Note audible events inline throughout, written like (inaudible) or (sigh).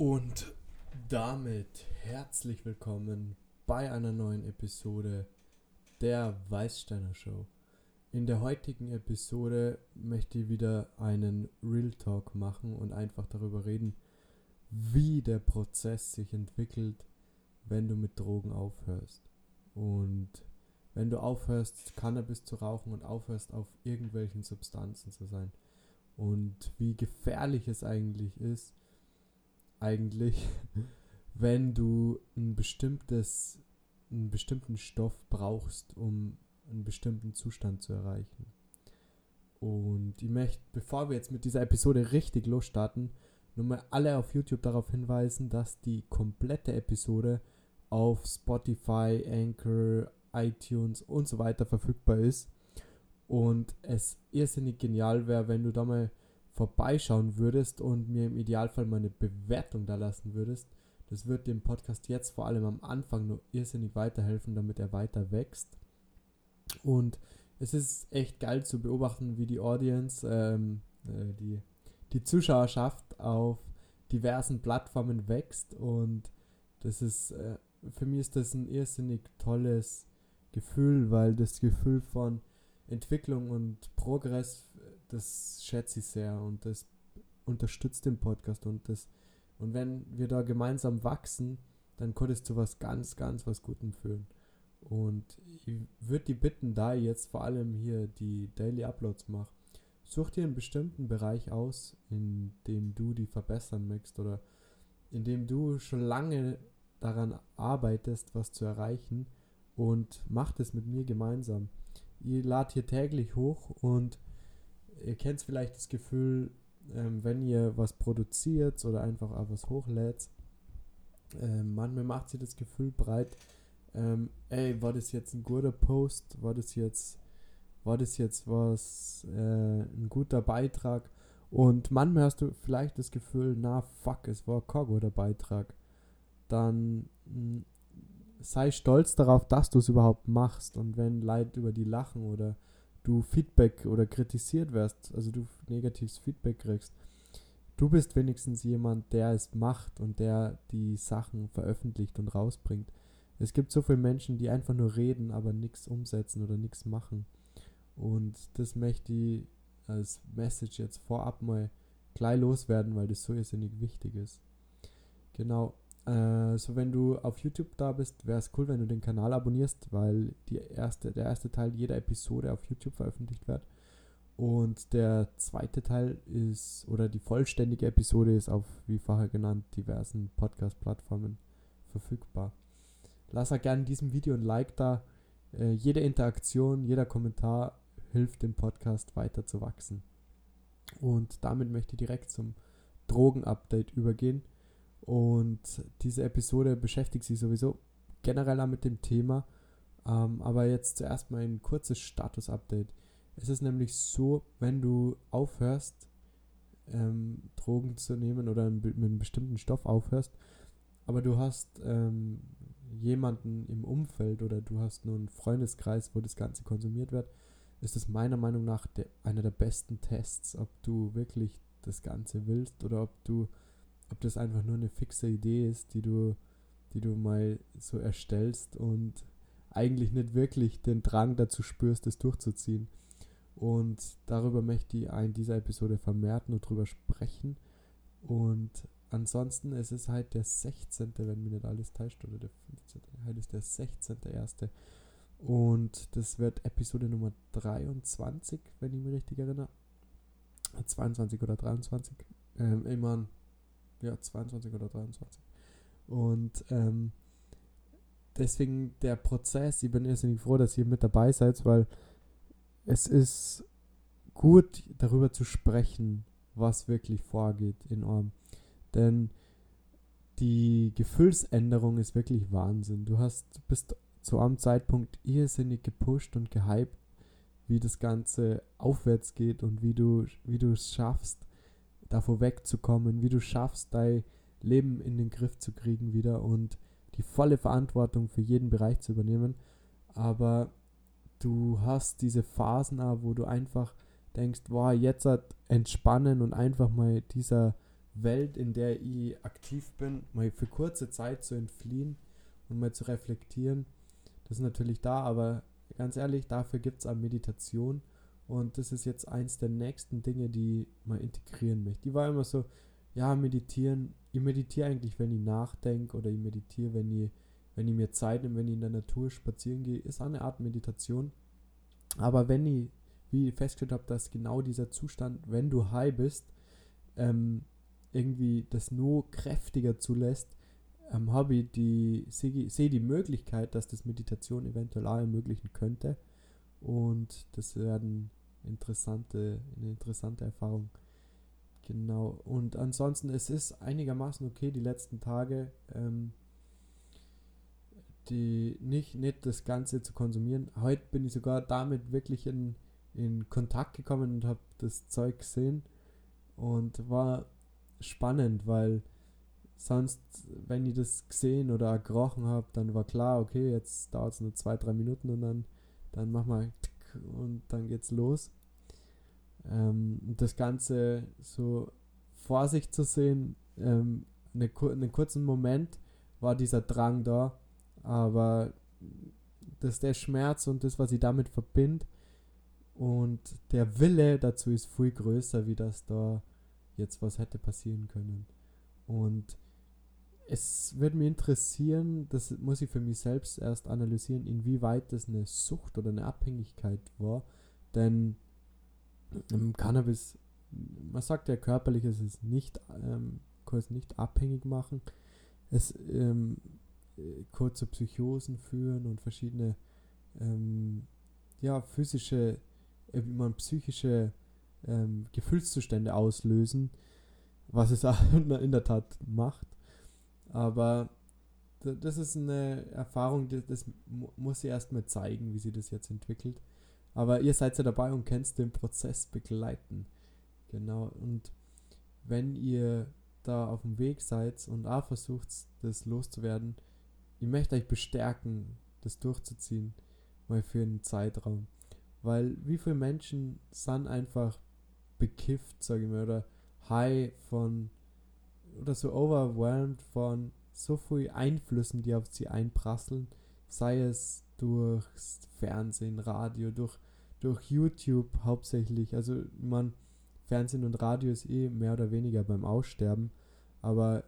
Und damit herzlich willkommen bei einer neuen Episode der Weißsteiner Show. In der heutigen Episode möchte ich wieder einen Real Talk machen und einfach darüber reden, wie der Prozess sich entwickelt, wenn du mit Drogen aufhörst. Und wenn du aufhörst, Cannabis zu rauchen und aufhörst, auf irgendwelchen Substanzen zu sein. Und wie gefährlich es eigentlich ist, eigentlich, (laughs) wenn du ein bestimmtes, einen bestimmten Stoff brauchst, um einen bestimmten Zustand zu erreichen. Und ich möchte, bevor wir jetzt mit dieser Episode richtig losstarten, nur mal alle auf YouTube darauf hinweisen, dass die komplette Episode auf Spotify, Anchor, iTunes und so weiter verfügbar ist. Und es irrsinnig genial wäre, wenn du da mal vorbeischauen würdest und mir im Idealfall mal eine Bewertung da lassen würdest. Das wird dem Podcast jetzt vor allem am Anfang nur irrsinnig weiterhelfen, damit er weiter wächst. Und es ist echt geil zu beobachten, wie die Audience, ähm, äh, die, die Zuschauerschaft auf diversen Plattformen wächst. Und das ist, äh, für mich ist das ein irrsinnig tolles Gefühl, weil das Gefühl von Entwicklung und Progress das schätze ich sehr und das unterstützt den Podcast und das und wenn wir da gemeinsam wachsen, dann könnte zu was ganz, ganz was Gutem führen. Und ich würde die bitten, da jetzt vor allem hier die Daily Uploads mache, such dir einen bestimmten Bereich aus, in dem du die verbessern möchtest oder in dem du schon lange daran arbeitest, was zu erreichen und mach das mit mir gemeinsam. Ihr lad hier täglich hoch und ihr kennt vielleicht das Gefühl, ähm, wenn ihr was produziert oder einfach auch was hochlädt, ähm, manchmal macht sie das Gefühl breit, ähm, ey, war das jetzt ein guter Post, war das jetzt, war das jetzt was, äh, ein guter Beitrag? Und manchmal hast du vielleicht das Gefühl, na fuck, es war kein guter Beitrag, dann mh, hm, sei stolz darauf, dass du es überhaupt machst und wenn Leute über die lachen oder du Feedback oder kritisiert wirst, also du negatives Feedback kriegst, du bist wenigstens jemand, der es macht und der die Sachen veröffentlicht und rausbringt. Es gibt so viele Menschen, die einfach nur reden, aber nichts umsetzen oder nichts machen. Und das möchte ich als Message jetzt vorab mal gleich loswerden, weil das so irrsinnig wichtig ist. Genau. Äh, so, wenn du auf YouTube da bist, wäre es cool, wenn du den Kanal abonnierst, weil die erste, der erste Teil jeder Episode auf YouTube veröffentlicht wird. Und der zweite Teil ist, oder die vollständige Episode ist auf, wie vorher genannt, diversen Podcast-Plattformen verfügbar. Lass auch gerne in diesem Video ein Like da. Äh, jede Interaktion, jeder Kommentar hilft dem Podcast weiter zu wachsen. Und damit möchte ich direkt zum Drogen-Update übergehen. Und diese Episode beschäftigt sich sowieso generell mit dem Thema. Ähm, aber jetzt zuerst mal ein kurzes Status-Update. Es ist nämlich so, wenn du aufhörst, ähm, Drogen zu nehmen oder mit einem bestimmten Stoff aufhörst, aber du hast ähm, jemanden im Umfeld oder du hast nur einen Freundeskreis, wo das Ganze konsumiert wird, ist es meiner Meinung nach der, einer der besten Tests, ob du wirklich das Ganze willst oder ob du ob das einfach nur eine fixe Idee ist, die du, die du mal so erstellst und eigentlich nicht wirklich den Drang dazu spürst, das durchzuziehen. Und darüber möchte ich in dieser Episode vermehrt nur drüber sprechen. Und ansonsten, es ist halt der 16., wenn mir nicht alles täuscht, oder der 15. Heute ist der 16.1. Und das wird Episode Nummer 23, wenn ich mich richtig erinnere. 22 oder 23. Ähm, ich meine, ja, 22 oder 23. Und ähm, deswegen der Prozess, ich bin irrsinnig froh, dass ihr mit dabei seid, weil es ist gut, darüber zu sprechen, was wirklich vorgeht in eurem. Denn die Gefühlsänderung ist wirklich Wahnsinn. Du hast bist zu einem Zeitpunkt irrsinnig gepusht und gehypt, wie das Ganze aufwärts geht und wie du wie du es schaffst, davor wegzukommen, wie du schaffst, dein Leben in den Griff zu kriegen wieder und die volle Verantwortung für jeden Bereich zu übernehmen. Aber du hast diese Phasen, wo du einfach denkst, boah, jetzt hat entspannen und einfach mal dieser Welt, in der ich aktiv bin, mal für kurze Zeit zu entfliehen und mal zu reflektieren. Das ist natürlich da, aber ganz ehrlich, dafür gibt es auch Meditation. Und das ist jetzt eins der nächsten Dinge, die man integrieren möchte. Die war immer so, ja, meditieren. Ich meditiere eigentlich, wenn ich nachdenke oder ich meditiere, wenn ich, wenn ich mir Zeit nehme, wenn ich in der Natur spazieren gehe, ist auch eine Art Meditation. Aber wenn ich, wie ich festgestellt habe, dass genau dieser Zustand, wenn du high bist, ähm, irgendwie das nur kräftiger zulässt, ähm, habe ich die, sehe seh die Möglichkeit, dass das Meditation eventuell auch ermöglichen könnte. Und das werden interessante, eine interessante Erfahrung. Genau. Und ansonsten, es ist einigermaßen okay, die letzten Tage, ähm, die nicht, nicht das Ganze zu konsumieren. Heute bin ich sogar damit wirklich in, in Kontakt gekommen und habe das Zeug gesehen und war spannend, weil sonst, wenn ich das gesehen oder gerochen habe, dann war klar, okay, jetzt dauert es nur zwei, drei Minuten und dann, dann mach mal und dann geht's los. Ähm, das Ganze so vor sich zu sehen, ähm, eine, einen kurzen Moment war dieser Drang da, aber das der Schmerz und das, was ich damit verbinde und der Wille dazu ist viel größer, wie das da jetzt was hätte passieren können. Und es würde mich interessieren, das muss ich für mich selbst erst analysieren, inwieweit das eine Sucht oder eine Abhängigkeit war. Denn im Cannabis, man sagt ja körperlich, es ist nicht, ähm, kann es nicht abhängig machen. Es ähm, kurze Psychosen führen und verschiedene ähm, ja, physische, äh, man psychische ähm, Gefühlszustände auslösen, was es (laughs) in der Tat macht. Aber das ist eine Erfahrung, das, das muss ich erstmal zeigen, wie sie das jetzt entwickelt. Aber ihr seid ja dabei und könnt den Prozess begleiten. Genau. Und wenn ihr da auf dem Weg seid und auch versucht, das loszuwerden, ich möchte euch bestärken, das durchzuziehen, mal für einen Zeitraum. Weil wie viele Menschen sind einfach bekifft, sage ich mal, oder high von oder so overwhelmed von so viel Einflüssen, die auf sie einprasseln, sei es durch Fernsehen, Radio, durch, durch YouTube hauptsächlich. Also man, Fernsehen und Radio ist eh mehr oder weniger beim Aussterben, aber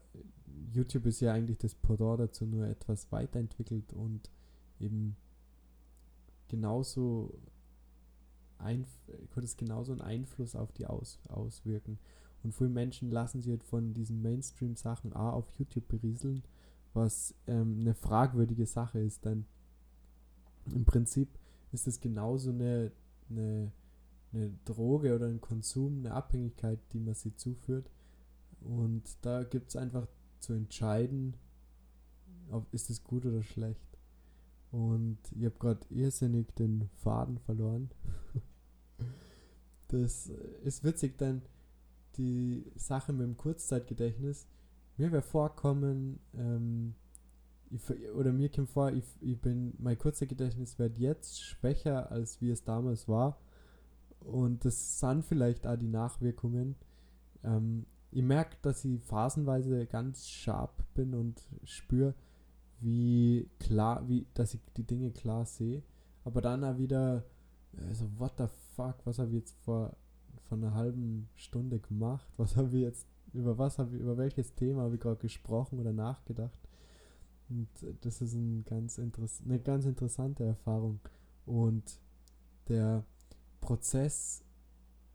YouTube ist ja eigentlich das Pendant dazu nur etwas weiterentwickelt und eben genauso ein, könnte es genauso einen Einfluss auf die aus, auswirken. Und viele Menschen lassen sich halt von diesen Mainstream-Sachen A auf YouTube berieseln, was ähm, eine fragwürdige Sache ist, denn im Prinzip ist es genauso eine, eine, eine Droge oder ein Konsum, eine Abhängigkeit, die man sie zuführt. Und da gibt es einfach zu entscheiden, ob ist es gut oder schlecht. Und ich habe gerade irrsinnig den Faden verloren. (laughs) das ist witzig, denn die Sache mit dem Kurzzeitgedächtnis, mir wäre vorkommen, ähm, ich, oder mir kommt vor, ich, ich bin, mein Kurzzeitgedächtnis wird jetzt schwächer, als wie es damals war. Und das sind vielleicht auch die Nachwirkungen. Ähm, ich merke, dass ich phasenweise ganz scharf bin und spüre, wie klar, wie, dass ich die Dinge klar sehe. Aber dann auch wieder, also what the fuck, was habe ich jetzt vor von einer halben Stunde gemacht? Was habe ich jetzt, über was habe ich, über welches Thema habe ich gerade gesprochen oder nachgedacht? Und das ist ein ganz eine ganz interessante Erfahrung. Und der Prozess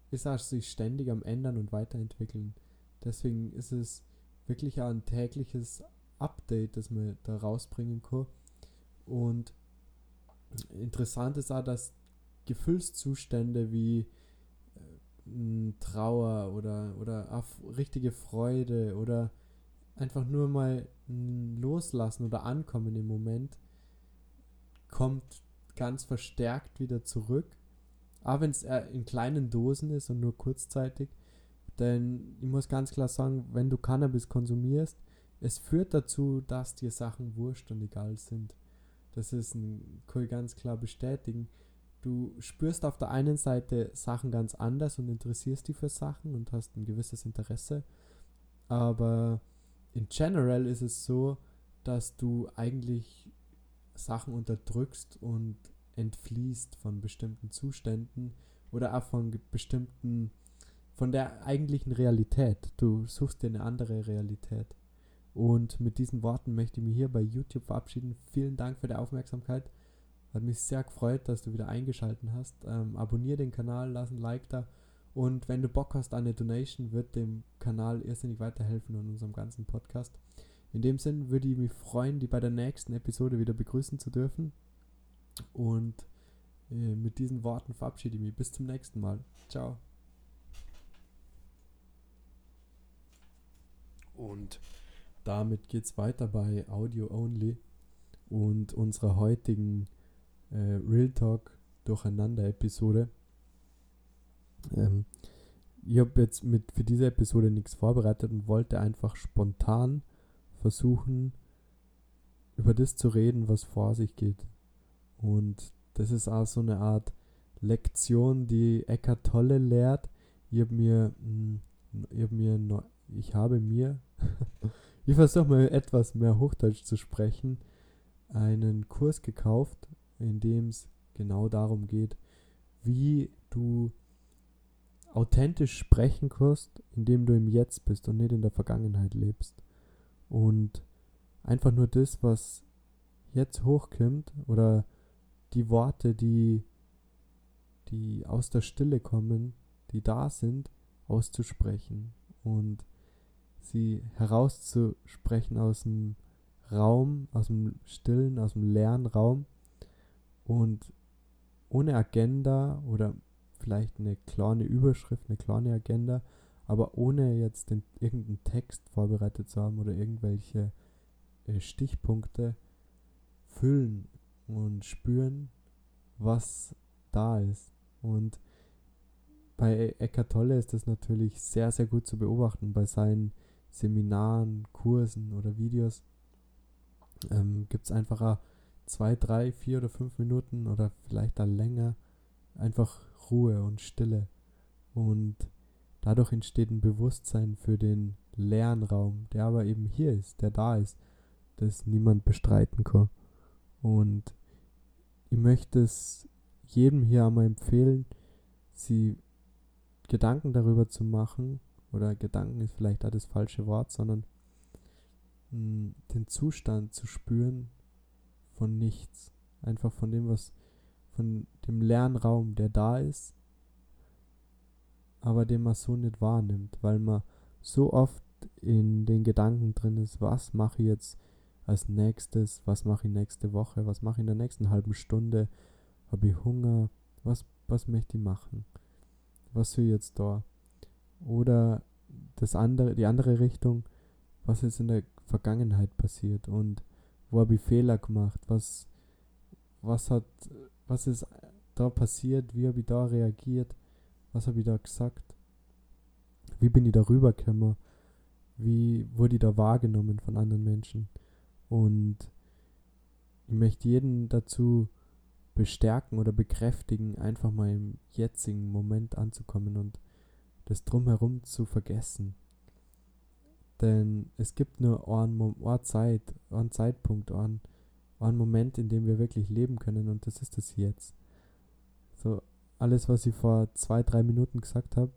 ist auch sich ständig am Ändern und Weiterentwickeln. Deswegen ist es wirklich ein tägliches Update, das man da rausbringen kann. Und interessant ist auch, dass Gefühlszustände wie Trauer oder, oder richtige Freude oder einfach nur mal loslassen oder ankommen im Moment, kommt ganz verstärkt wieder zurück. Auch wenn es in kleinen Dosen ist und nur kurzzeitig. Denn ich muss ganz klar sagen, wenn du Cannabis konsumierst, es führt dazu, dass dir Sachen wurscht und egal sind. Das ist ein, kann ich ganz klar bestätigen du spürst auf der einen Seite Sachen ganz anders und interessierst dich für Sachen und hast ein gewisses Interesse. aber in general ist es so, dass du eigentlich Sachen unterdrückst und entfließt von bestimmten Zuständen oder auch von bestimmten, von der eigentlichen Realität. Du suchst dir eine andere Realität. Und mit diesen Worten möchte ich mich hier bei YouTube verabschieden. Vielen Dank für die Aufmerksamkeit. Hat mich sehr gefreut, dass du wieder eingeschaltet hast. Ähm, abonnier den Kanal, lass ein Like da. Und wenn du Bock hast, eine Donation wird dem Kanal irrsinnig weiterhelfen und unserem ganzen Podcast. In dem Sinn würde ich mich freuen, die bei der nächsten Episode wieder begrüßen zu dürfen. Und äh, mit diesen Worten verabschiede ich mich. Bis zum nächsten Mal. Ciao. Und damit geht es weiter bei Audio Only und unserer heutigen äh, Real Talk Durcheinander Episode. Ähm, ich habe jetzt mit für diese Episode nichts vorbereitet und wollte einfach spontan versuchen, über das zu reden, was vor sich geht. Und das ist auch so eine Art Lektion, die Eckart Tolle lehrt. Ich habe mir, hm, ich habe mir, ich habe mir, (laughs) ich versuche mal etwas mehr Hochdeutsch zu sprechen, einen Kurs gekauft, in dem es genau darum geht, wie du authentisch sprechen kannst, indem du im Jetzt bist und nicht in der Vergangenheit lebst. Und einfach nur das, was jetzt hochkommt oder die Worte, die, die aus der Stille kommen, die da sind, auszusprechen und sie herauszusprechen aus dem Raum, aus dem stillen, aus dem leeren Raum und ohne Agenda oder vielleicht eine kleine Überschrift, eine kleine Agenda, aber ohne jetzt den, irgendeinen Text vorbereitet zu haben oder irgendwelche äh, Stichpunkte füllen und spüren, was da ist. Und bei Eckart Tolle ist das natürlich sehr, sehr gut zu beobachten bei seinen Seminaren, Kursen oder Videos. Ähm, Gibt es einfach auch zwei, drei, vier oder fünf Minuten oder vielleicht dann länger einfach Ruhe und Stille. Und dadurch entsteht ein Bewusstsein für den leeren Raum, der aber eben hier ist, der da ist, das niemand bestreiten kann. Und ich möchte es jedem hier einmal empfehlen, sie Gedanken darüber zu machen, oder Gedanken ist vielleicht auch das falsche Wort, sondern mh, hm, den Zustand zu spüren von nichts. Einfach von dem, was, von dem leeren Raum, der da ist, aber den man so nicht wahrnimmt, weil man so oft in den Gedanken drin ist, was mache ich jetzt als nächstes, was mache ich nächste Woche, was mache ich in der nächsten halben Stunde, habe ich Hunger, was, was möchte ich machen, was soll ich jetzt da? Oder das andere, die andere Richtung, was ist in der Vergangenheit passiert und wo habe ich Fehler gemacht, was, was hat, was ist da passiert, wie habe ich da reagiert, was habe ich da gesagt, wie bin ich darüber gekommen, wie wurde ich da wahrgenommen von anderen Menschen. Und ich möchte jeden dazu bestärken oder bekräftigen, einfach mal im jetzigen Moment anzukommen und das drumherum zu vergessen. Denn es gibt nur eine, eine Zeit, einen Zeitpunkt, einen, einen Moment, in dem wir wirklich leben können und das ist das jetzt. So, alles, was ich vor zwei, drei Minuten gesagt habe,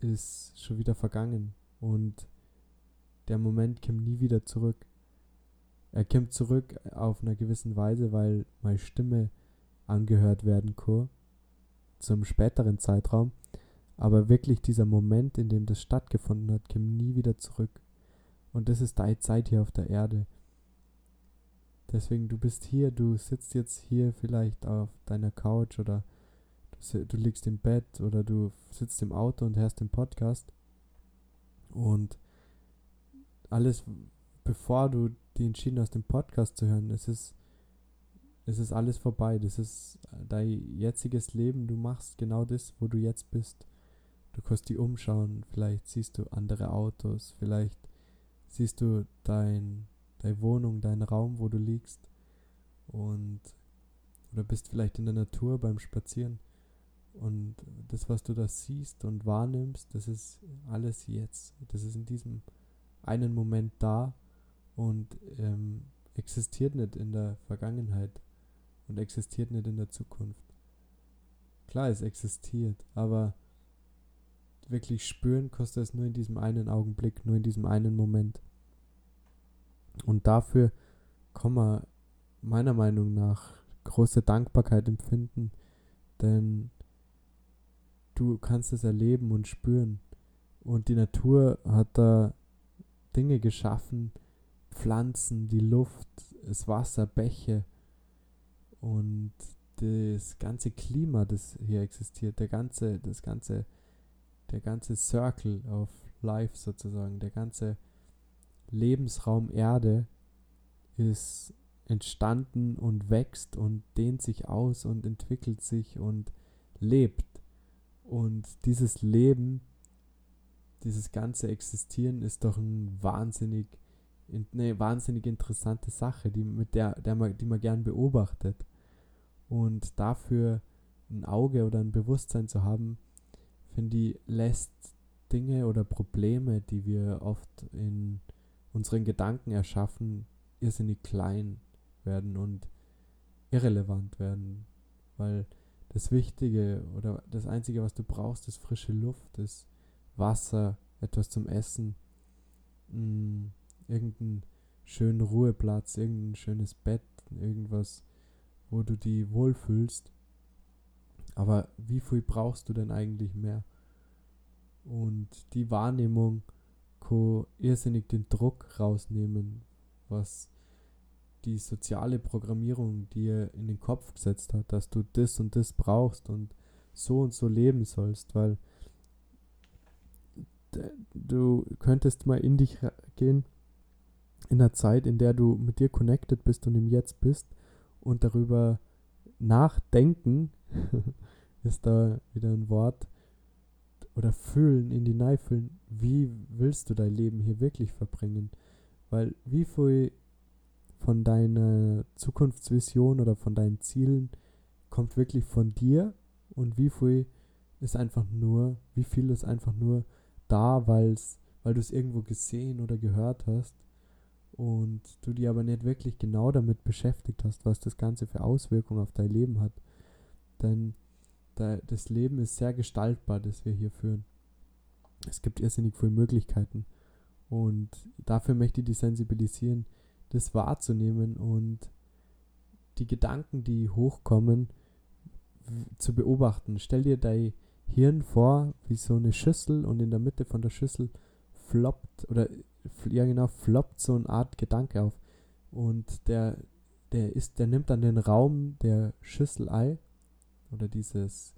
ist schon wieder vergangen und der Moment kommt nie wieder zurück. Er kommt zurück auf einer gewissen Weise, weil meine Stimme angehört werden kann zum späteren Zeitraum. Aber wirklich dieser Moment, in dem das stattgefunden hat, kommt nie wieder zurück. Und das ist deine Zeit hier auf der Erde. Deswegen, du bist hier, du sitzt jetzt hier vielleicht auf deiner Couch oder du, du liegst im Bett oder du sitzt im Auto und hörst den Podcast. Und alles, bevor du die entschieden hast, den Podcast zu hören, es ist, es ist alles vorbei. Das ist dein jetziges Leben. Du machst genau das, wo du jetzt bist. Du kannst dich umschauen. Vielleicht siehst du andere Autos. Vielleicht siehst du dein, deine Wohnung, deinen Raum, wo du liegst. Und oder bist vielleicht in der Natur beim Spazieren. Und das, was du da siehst und wahrnimmst, das ist alles jetzt. Das ist in diesem einen Moment da und ähm, existiert nicht in der Vergangenheit und existiert nicht in der Zukunft. Klar, es existiert, aber wirklich spüren kostet es nur in diesem einen Augenblick, nur in diesem einen Moment. Und dafür kann man meiner Meinung nach große Dankbarkeit empfinden, denn du kannst es erleben und spüren. Und die Natur hat da Dinge geschaffen, Pflanzen, die Luft, das Wasser, Bäche und das ganze Klima, das hier existiert, der ganze, das ganze, der ganze Circle of Life sozusagen, der ganze Lebensraum Erde ist entstanden und wächst und dehnt sich aus und entwickelt sich und lebt. Und dieses Leben, dieses ganze Existieren ist doch ein wahnsinnig, eine wahnsinnig interessante Sache, die, mit der, der man, die man gern beobachtet. Und dafür ein Auge oder ein Bewusstsein zu haben, ich, lässt Dinge oder Probleme, die wir oft in unseren Gedanken erschaffen, irrsinnig klein werden und irrelevant werden. Weil das Wichtige oder das Einzige, was du brauchst, ist frische Luft, ist Wasser, etwas zum Essen, mh, mm, irgendeinen schönen Ruheplatz, irgendein schönes Bett, irgendwas, wo du dich wohlfühlst. Aber wie viel brauchst du denn eigentlich mehr? Und die Wahrnehmung kann irrsinnig den Druck rausnehmen, was die soziale Programmierung dir in den Kopf gesetzt hat, dass du das und das brauchst und so und so leben sollst, weil du könntest mal in dich gehen, in der Zeit, in der du mit dir connected bist und im Jetzt bist und darüber nachdenken, (laughs) ist da wieder ein Wort, oder fühlen, in die fühlen, wie willst du dein Leben hier wirklich verbringen? Weil wie viel von deiner Zukunftsvision oder von deinen Zielen kommt wirklich von dir und wie viel ist einfach nur, wie viel ist einfach nur da, weil's, weil du es irgendwo gesehen oder gehört hast und du dir aber nicht wirklich genau damit beschäftigt hast, was das Ganze für Auswirkungen auf dein Leben hat. Denn das Leben ist sehr gestaltbar, das wir hier führen. Es gibt irrsinnig viele Möglichkeiten. Und dafür möchte ich die sensibilisieren, das wahrzunehmen und die Gedanken, die hochkommen, zu beobachten. Stell dir dein Hirn vor wie so eine Schüssel und in der Mitte von der Schüssel floppt oder ja genau floppt so eine Art Gedanke auf und der der ist der nimmt dann den Raum der Schüssel ein oder dieses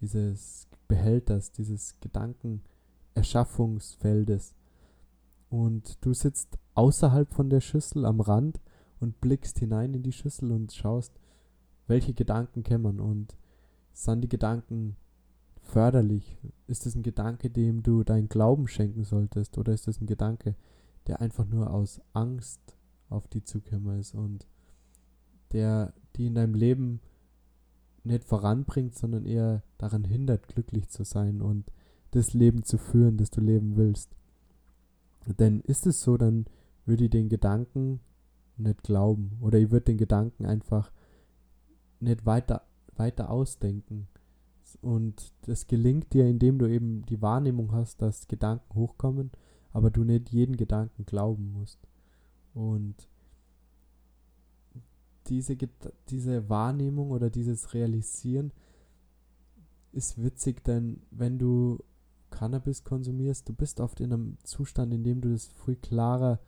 dieses Behälters dieses Gedankenerschaffungsfeldes. Und du sitzt außerhalb von der Schüssel am Rand und blickst hinein in die Schüssel und schaust, welche Gedanken kämmern. Und sind die Gedanken förderlich? Ist es ein Gedanke, dem du deinen Glauben schenken solltest? Oder ist es ein Gedanke, der einfach nur aus Angst auf die zukämmer ist und der die in deinem Leben nicht voranbringt, sondern eher daran hindert, glücklich zu sein und das Leben zu führen, das du leben willst. Denn ist es so, dann würde ich den Gedanken nicht glauben oder ich würde den Gedanken einfach nicht weiter, weiter ausdenken. Und das gelingt dir, indem du eben die Wahrnehmung hast, dass Gedanken hochkommen, aber du nicht jeden Gedanken glauben musst. Und diese, diese Wahrnehmung oder dieses Realisieren ist witzig, denn wenn du Cannabis konsumierst, du bist oft in einem Zustand, in dem du das viel klarer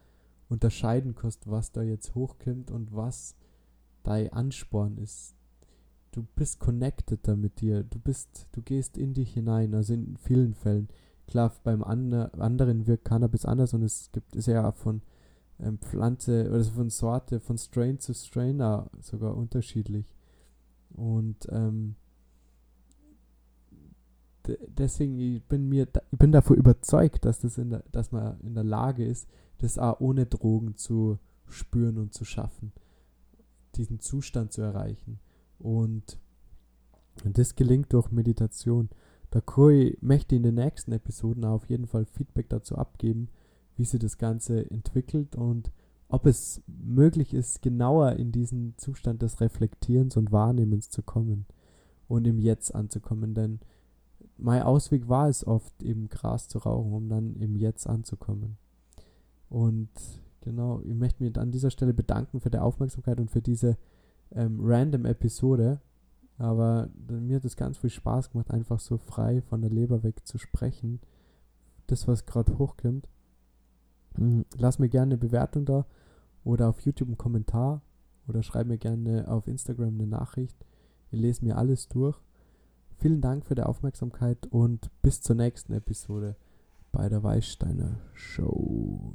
unterscheiden kannst, was da jetzt hochkommt und was dein Ansporn ist. Du bist connected da mit dir, du bist, du gehst in dich hinein, also in vielen Fällen. Klar, beim ander, anderen wirkt Cannabis anders und es gibt, ist ja von ähm, Pflanze oder von Sorte, von Strain zu Strain sogar unterschiedlich. Und ähm, deswegen ich bin mir ich bin davon überzeugt, dass das in der, dass man in der Lage ist, das auch ohne Drogen zu spüren und zu schaffen, diesen Zustand zu erreichen. Und Und das gelingt durch Meditation. Da Koi möchte in den nächsten Episoden auf jeden Fall Feedback dazu abgeben, wie sich das Ganze entwickelt und ob es möglich ist, genauer in diesen Zustand des Reflektierens und Wahrnehmens zu kommen und im Jetzt anzukommen. Denn mein Ausweg war es oft, eben Gras zu rauchen, um dann im Jetzt anzukommen. Und genau, ich möchte mich an dieser Stelle bedanken für die Aufmerksamkeit und für diese ähm, random Episode. Aber mir hat es ganz viel Spaß gemacht, einfach so frei von der Leber weg zu sprechen. Das, was gerade hochkommt. Mhm. Lass mir gerne eine Bewertung da oder auf YouTube einen Kommentar oder schreib mir gerne auf Instagram eine Nachricht. Ich lese mir alles durch. Vielen Dank für die Aufmerksamkeit und bis zur nächsten Episode bei der Weißsteiner Show.